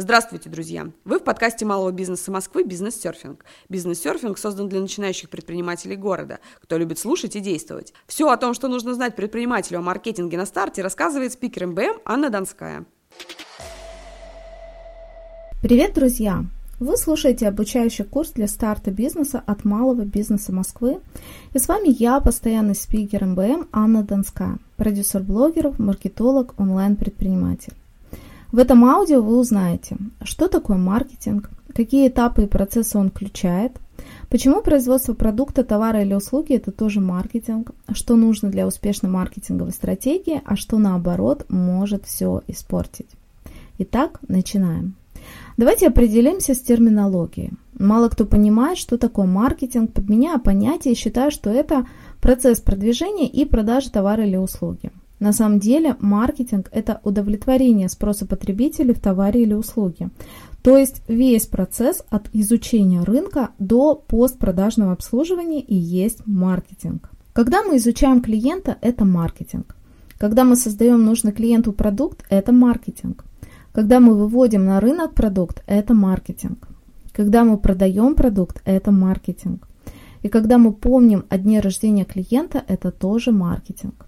Здравствуйте, друзья! Вы в подкасте малого бизнеса Москвы «Бизнес-серфинг». «Бизнес-серфинг» создан для начинающих предпринимателей города, кто любит слушать и действовать. Все о том, что нужно знать предпринимателю о маркетинге на старте, рассказывает спикер МБМ Анна Донская. Привет, друзья! Вы слушаете обучающий курс для старта бизнеса от малого бизнеса Москвы. И с вами я, постоянный спикер МБМ Анна Донская, продюсер блогеров, маркетолог, онлайн-предприниматель. В этом аудио вы узнаете, что такое маркетинг, какие этапы и процессы он включает, почему производство продукта, товара или услуги – это тоже маркетинг, что нужно для успешной маркетинговой стратегии, а что наоборот может все испортить. Итак, начинаем. Давайте определимся с терминологией. Мало кто понимает, что такое маркетинг, подменяя понятие считая, что это процесс продвижения и продажи товара или услуги. На самом деле маркетинг – это удовлетворение спроса потребителей в товаре или услуге. То есть весь процесс от изучения рынка до постпродажного обслуживания и есть маркетинг. Когда мы изучаем клиента, это маркетинг. Когда мы создаем нужный клиенту продукт, это маркетинг. Когда мы выводим на рынок продукт, это маркетинг. Когда мы продаем продукт, это маркетинг. И когда мы помним о дне рождения клиента, это тоже маркетинг.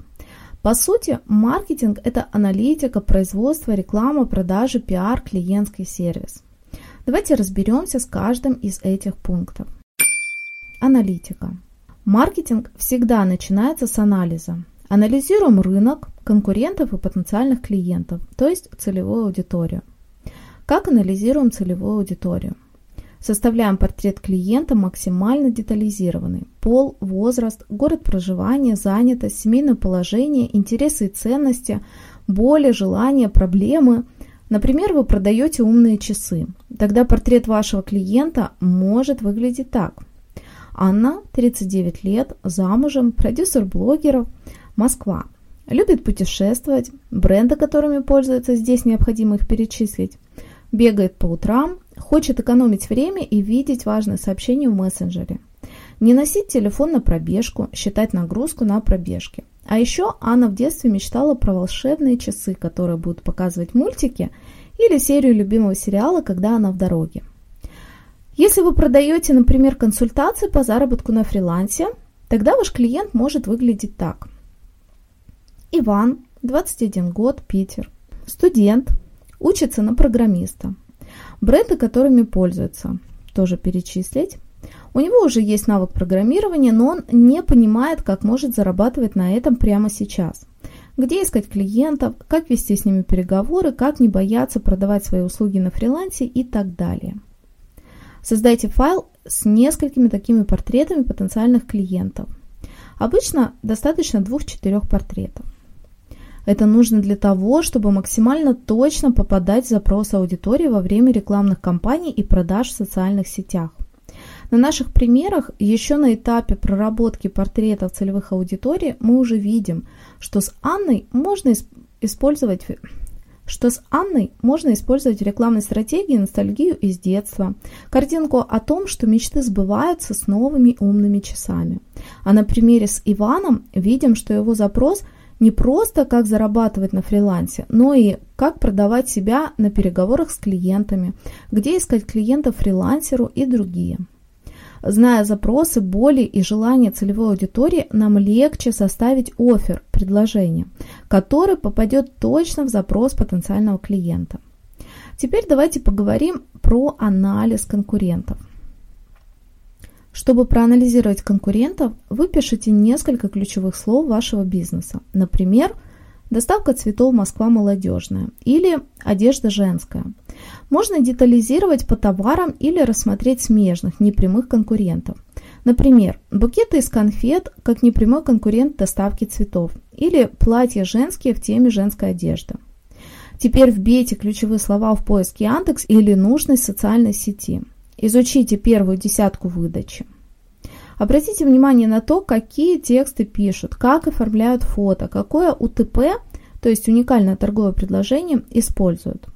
По сути, маркетинг – это аналитика, производство, реклама, продажи, пиар, клиентский сервис. Давайте разберемся с каждым из этих пунктов. Аналитика. Маркетинг всегда начинается с анализа. Анализируем рынок, конкурентов и потенциальных клиентов, то есть целевую аудиторию. Как анализируем целевую аудиторию? Составляем портрет клиента максимально детализированный. Пол, возраст, город проживания, занятость, семейное положение, интересы и ценности, боли, желания, проблемы. Например, вы продаете умные часы. Тогда портрет вашего клиента может выглядеть так. Анна, 39 лет, замужем, продюсер блогеров, Москва. Любит путешествовать, бренды, которыми пользуется, здесь необходимо их перечислить. Бегает по утрам, Хочет экономить время и видеть важные сообщения в мессенджере. Не носить телефон на пробежку, считать нагрузку на пробежке. А еще Анна в детстве мечтала про волшебные часы, которые будут показывать мультики или серию любимого сериала, когда она в дороге. Если вы продаете, например, консультации по заработку на фрилансе, тогда ваш клиент может выглядеть так. Иван, 21 год, Питер. Студент, учится на программиста. Бренды, которыми пользуется, тоже перечислить. У него уже есть навык программирования, но он не понимает, как может зарабатывать на этом прямо сейчас. Где искать клиентов, как вести с ними переговоры, как не бояться продавать свои услуги на фрилансе и так далее. Создайте файл с несколькими такими портретами потенциальных клиентов. Обычно достаточно двух-четырех портретов. Это нужно для того, чтобы максимально точно попадать в запрос аудитории во время рекламных кампаний и продаж в социальных сетях. На наших примерах еще на этапе проработки портретов целевых аудиторий мы уже видим, что с Анной можно использовать что с Анной можно использовать в рекламной стратегии ностальгию из детства, картинку о том, что мечты сбываются с новыми умными часами. А на примере с Иваном видим, что его запрос – не просто как зарабатывать на фрилансе, но и как продавать себя на переговорах с клиентами, где искать клиентов фрилансеру и другие. Зная запросы, боли и желания целевой аудитории, нам легче составить офер, предложение, который попадет точно в запрос потенциального клиента. Теперь давайте поговорим про анализ конкурентов. Чтобы проанализировать конкурентов, вы пишите несколько ключевых слов вашего бизнеса. Например, доставка цветов Москва молодежная или одежда женская. Можно детализировать по товарам или рассмотреть смежных, непрямых конкурентов. Например, букеты из конфет как непрямой конкурент доставки цветов или платья женские в теме женской одежды. Теперь вбейте ключевые слова в поиск Яндекс или нужной социальной сети. Изучите первую десятку выдачи. Обратите внимание на то, какие тексты пишут, как оформляют фото, какое УТП, то есть уникальное торговое предложение, используют.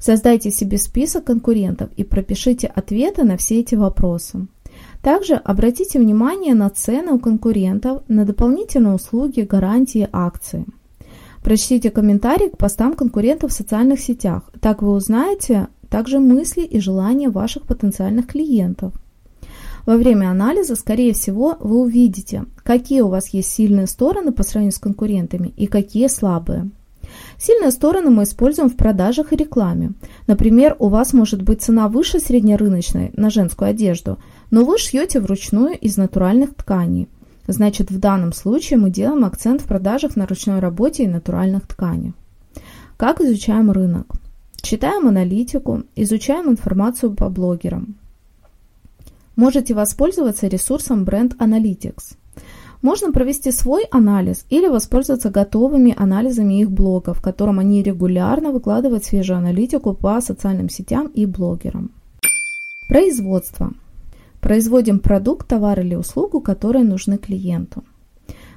Создайте себе список конкурентов и пропишите ответы на все эти вопросы. Также обратите внимание на цены у конкурентов, на дополнительные услуги, гарантии, акции. Прочтите комментарии к постам конкурентов в социальных сетях. Так вы узнаете, также мысли и желания ваших потенциальных клиентов. Во время анализа, скорее всего, вы увидите, какие у вас есть сильные стороны по сравнению с конкурентами и какие слабые. Сильные стороны мы используем в продажах и рекламе. Например, у вас может быть цена выше среднерыночной на женскую одежду, но вы шьете вручную из натуральных тканей. Значит, в данном случае мы делаем акцент в продажах на ручной работе и натуральных тканях. Как изучаем рынок? Читаем аналитику, изучаем информацию по блогерам. Можете воспользоваться ресурсом Brand Analytics. Можно провести свой анализ или воспользоваться готовыми анализами их блога, в котором они регулярно выкладывают свежую аналитику по социальным сетям и блогерам. Производство. Производим продукт, товар или услугу, которые нужны клиенту.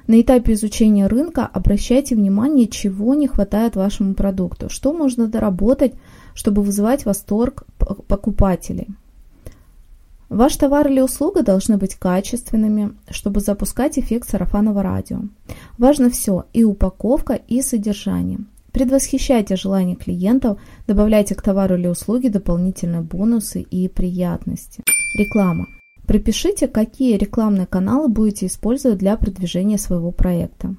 На этапе изучения рынка обращайте внимание, чего не хватает вашему продукту, что можно доработать, чтобы вызывать восторг покупателей – Ваш товар или услуга должны быть качественными, чтобы запускать эффект сарафанного радио. Важно все – и упаковка, и содержание. Предвосхищайте желания клиентов, добавляйте к товару или услуге дополнительные бонусы и приятности. Реклама. Пропишите, какие рекламные каналы будете использовать для продвижения своего проекта.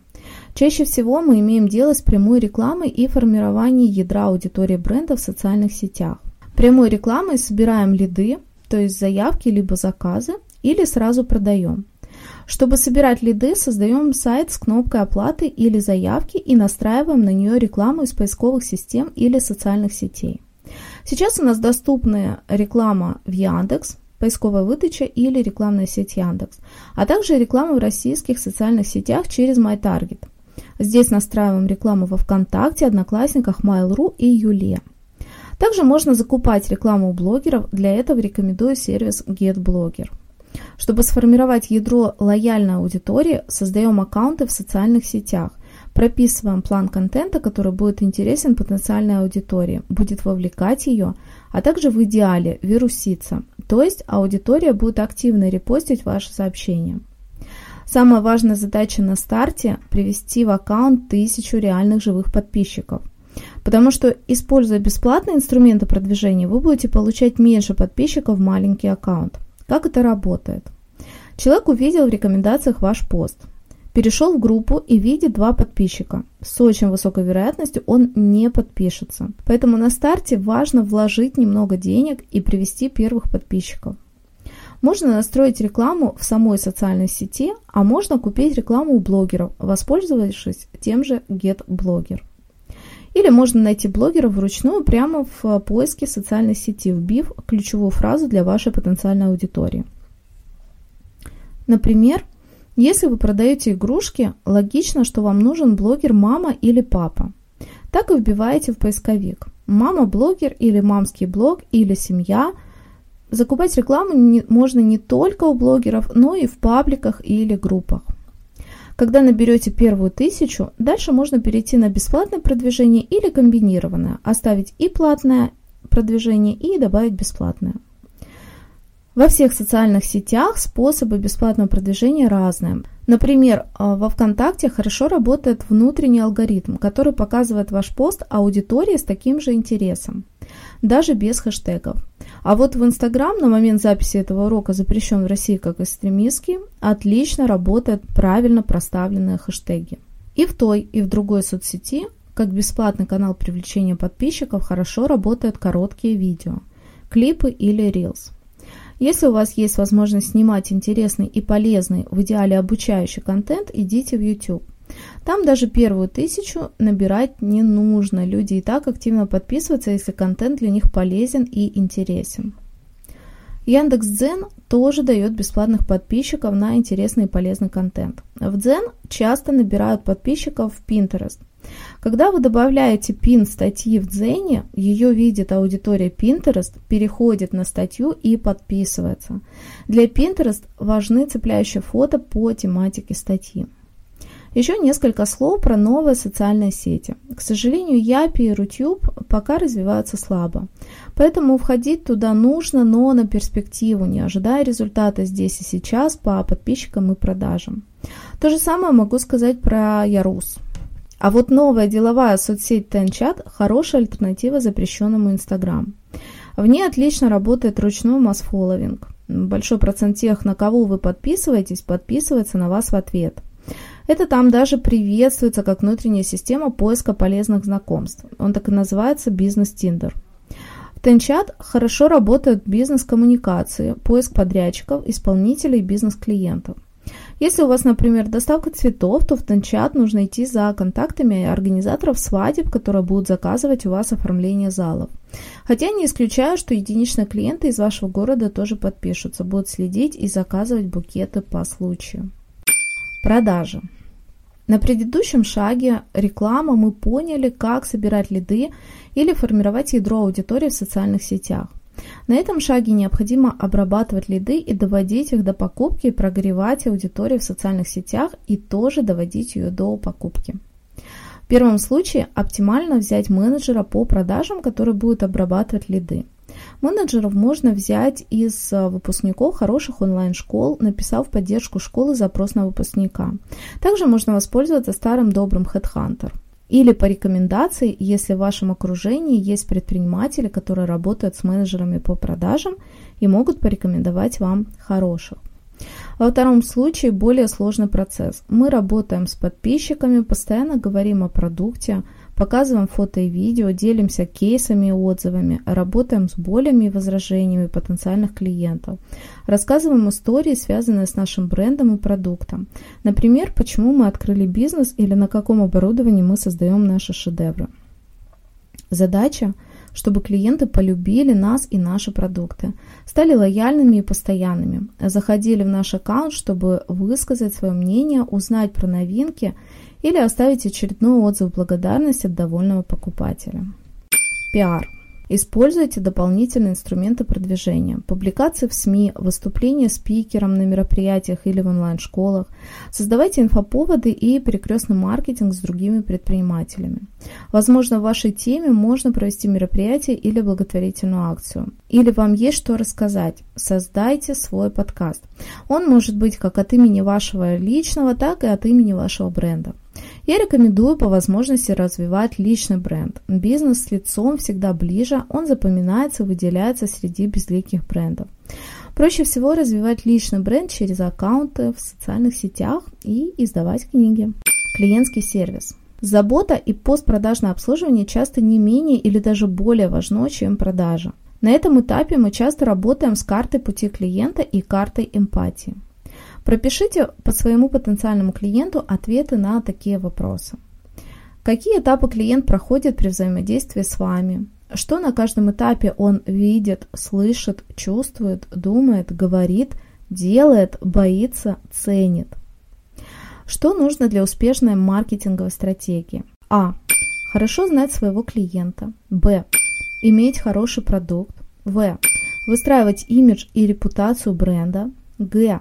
Чаще всего мы имеем дело с прямой рекламой и формированием ядра аудитории бренда в социальных сетях. Прямой рекламой собираем лиды, то есть заявки либо заказы, или сразу продаем. Чтобы собирать лиды, создаем сайт с кнопкой оплаты или заявки и настраиваем на нее рекламу из поисковых систем или социальных сетей. Сейчас у нас доступна реклама в Яндекс, поисковая выдача или рекламная сеть Яндекс, а также реклама в российских социальных сетях через MyTarget. Здесь настраиваем рекламу во ВКонтакте, Одноклассниках, Mail.ru и Юле. Также можно закупать рекламу у блогеров, для этого рекомендую сервис GetBlogger. Чтобы сформировать ядро лояльной аудитории, создаем аккаунты в социальных сетях, прописываем план контента, который будет интересен потенциальной аудитории, будет вовлекать ее, а также в идеале вируситься, то есть аудитория будет активно репостить ваши сообщения. Самая важная задача на старте – привести в аккаунт тысячу реальных живых подписчиков – Потому что, используя бесплатные инструменты продвижения, вы будете получать меньше подписчиков в маленький аккаунт. Как это работает? Человек увидел в рекомендациях ваш пост, перешел в группу и видит два подписчика. С очень высокой вероятностью он не подпишется. Поэтому на старте важно вложить немного денег и привести первых подписчиков. Можно настроить рекламу в самой социальной сети, а можно купить рекламу у блогеров, воспользовавшись тем же GetBlogger. Или можно найти блогера вручную прямо в поиске социальной сети, вбив ключевую фразу для вашей потенциальной аудитории. Например, если вы продаете игрушки, логично, что вам нужен блогер мама или папа. Так и вбиваете в поисковик. Мама-блогер или мамский блог или семья. Закупать рекламу не, можно не только у блогеров, но и в пабликах или группах. Когда наберете первую тысячу, дальше можно перейти на бесплатное продвижение или комбинированное, оставить и платное продвижение и добавить бесплатное. Во всех социальных сетях способы бесплатного продвижения разные. Например, а, во ВКонтакте хорошо работает внутренний алгоритм, который показывает ваш пост аудитории с таким же интересом, даже без хэштегов. А вот в Инстаграм на момент записи этого урока запрещен в России как экстремистский, отлично работают правильно проставленные хэштеги. И в той, и в другой соцсети, как бесплатный канал привлечения подписчиков, хорошо работают короткие видео, клипы или рилс. Если у вас есть возможность снимать интересный и полезный, в идеале обучающий контент, идите в YouTube. Там даже первую тысячу набирать не нужно. Люди и так активно подписываются, если контент для них полезен и интересен. Яндекс.Дзен тоже дает бесплатных подписчиков на интересный и полезный контент. В Дзен часто набирают подписчиков в Pinterest. Когда вы добавляете пин статьи в Дзене, ее видит аудитория Pinterest, переходит на статью и подписывается. Для Pinterest важны цепляющие фото по тематике статьи. Еще несколько слов про новые социальные сети. К сожалению, Япи и Рутюб пока развиваются слабо. Поэтому входить туда нужно, но на перспективу, не ожидая результата здесь и сейчас по подписчикам и продажам. То же самое могу сказать про Ярус. А вот новая деловая соцсеть TenChat – хорошая альтернатива запрещенному Инстаграм. В ней отлично работает ручной масс-фолловинг. Большой процент тех, на кого вы подписываетесь, подписывается на вас в ответ. Это там даже приветствуется как внутренняя система поиска полезных знакомств. Он так и называется бизнес-тиндер. В Тенчат хорошо работают бизнес-коммуникации, поиск подрядчиков, исполнителей и бизнес-клиентов. Если у вас, например, доставка цветов, то в Тенчат нужно идти за контактами организаторов свадеб, которые будут заказывать у вас оформление залов. Хотя не исключаю, что единичные клиенты из вашего города тоже подпишутся, будут следить и заказывать букеты по случаю. Продажи. На предыдущем шаге реклама мы поняли, как собирать лиды или формировать ядро аудитории в социальных сетях. На этом шаге необходимо обрабатывать лиды и доводить их до покупки, прогревать аудиторию в социальных сетях и тоже доводить ее до покупки. В первом случае оптимально взять менеджера по продажам, который будет обрабатывать лиды. Менеджеров можно взять из э, выпускников хороших онлайн-школ, написав в поддержку школы запрос на выпускника. Также можно воспользоваться старым добрым Headhunter. Или по рекомендации, если в вашем окружении есть предприниматели, которые работают с менеджерами по продажам и могут порекомендовать вам хороших. Во втором случае более сложный процесс. Мы работаем с подписчиками, постоянно говорим о продукте, Показываем фото и видео, делимся кейсами и отзывами, работаем с болями и возражениями потенциальных клиентов. Рассказываем истории, связанные с нашим брендом и продуктом. Например, почему мы открыли бизнес или на каком оборудовании мы создаем наши шедевры. Задача чтобы клиенты полюбили нас и наши продукты, стали лояльными и постоянными, заходили в наш аккаунт, чтобы высказать свое мнение, узнать про новинки или оставить очередной отзыв благодарности от довольного покупателя. Пиар. Используйте дополнительные инструменты продвижения. Публикации в СМИ, выступления спикером на мероприятиях или в онлайн-школах. Создавайте инфоповоды и перекрестный маркетинг с другими предпринимателями. Возможно, в вашей теме можно провести мероприятие или благотворительную акцию. Или вам есть что рассказать. Создайте свой подкаст. Он может быть как от имени вашего личного, так и от имени вашего бренда. Я рекомендую по возможности развивать личный бренд. Бизнес с лицом всегда ближе, он запоминается, выделяется среди безликих брендов. Проще всего развивать личный бренд через аккаунты в социальных сетях и издавать книги. Клиентский сервис. Забота и постпродажное обслуживание часто не менее или даже более важно, чем продажа. На этом этапе мы часто работаем с картой пути клиента и картой эмпатии. Пропишите по своему потенциальному клиенту ответы на такие вопросы. Какие этапы клиент проходит при взаимодействии с вами? Что на каждом этапе он видит, слышит, чувствует, думает, говорит, делает, боится, ценит? Что нужно для успешной маркетинговой стратегии? А. Хорошо знать своего клиента. Б. Иметь хороший продукт. В. Выстраивать имидж и репутацию бренда. Г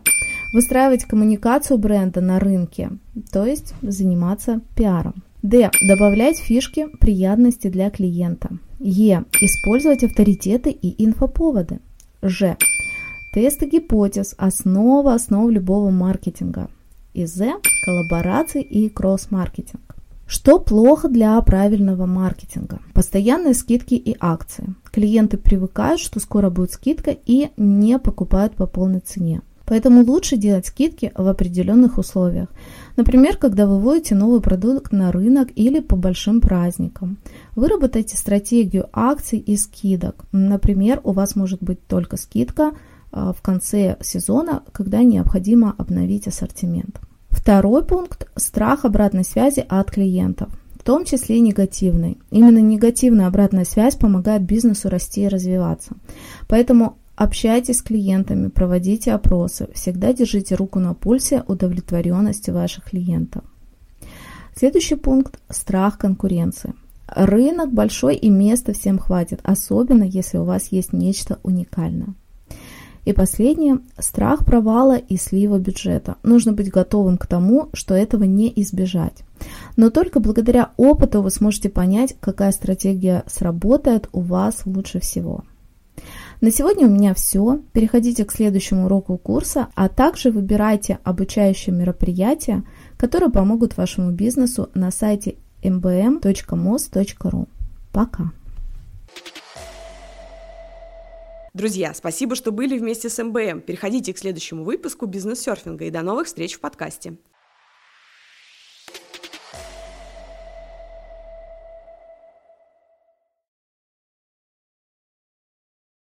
выстраивать коммуникацию бренда на рынке, то есть заниматься пиаром. Д. Добавлять фишки, приятности для клиента. Е. Использовать авторитеты и инфоповоды. Ж. Тесты гипотез – основа основ любого маркетинга. И З. Коллаборации и кросс-маркетинг. Что плохо для правильного маркетинга? Постоянные скидки и акции. Клиенты привыкают, что скоро будет скидка и не покупают по полной цене. Поэтому лучше делать скидки в определенных условиях. Например, когда вы вводите новый продукт на рынок или по большим праздникам. Выработайте стратегию акций и скидок. Например, у вас может быть только скидка а, в конце сезона, когда необходимо обновить ассортимент. Второй пункт – страх обратной связи от клиентов в том числе негативной. Именно негативная обратная связь помогает бизнесу расти и развиваться. Поэтому Общайтесь с клиентами, проводите опросы, всегда держите руку на пульсе удовлетворенности ваших клиентов. Следующий пункт – страх конкуренции. Рынок большой и места всем хватит, особенно если у вас есть нечто уникальное. И последнее – страх провала и слива бюджета. Нужно быть готовым к тому, что этого не избежать. Но только благодаря опыту вы сможете понять, какая стратегия сработает у вас лучше всего. На сегодня у меня все. Переходите к следующему уроку курса, а также выбирайте обучающие мероприятия, которые помогут вашему бизнесу на сайте mbm.mos.ru. Пока! Друзья, спасибо, что были вместе с МБМ. Переходите к следующему выпуску бизнес-серфинга и до новых встреч в подкасте.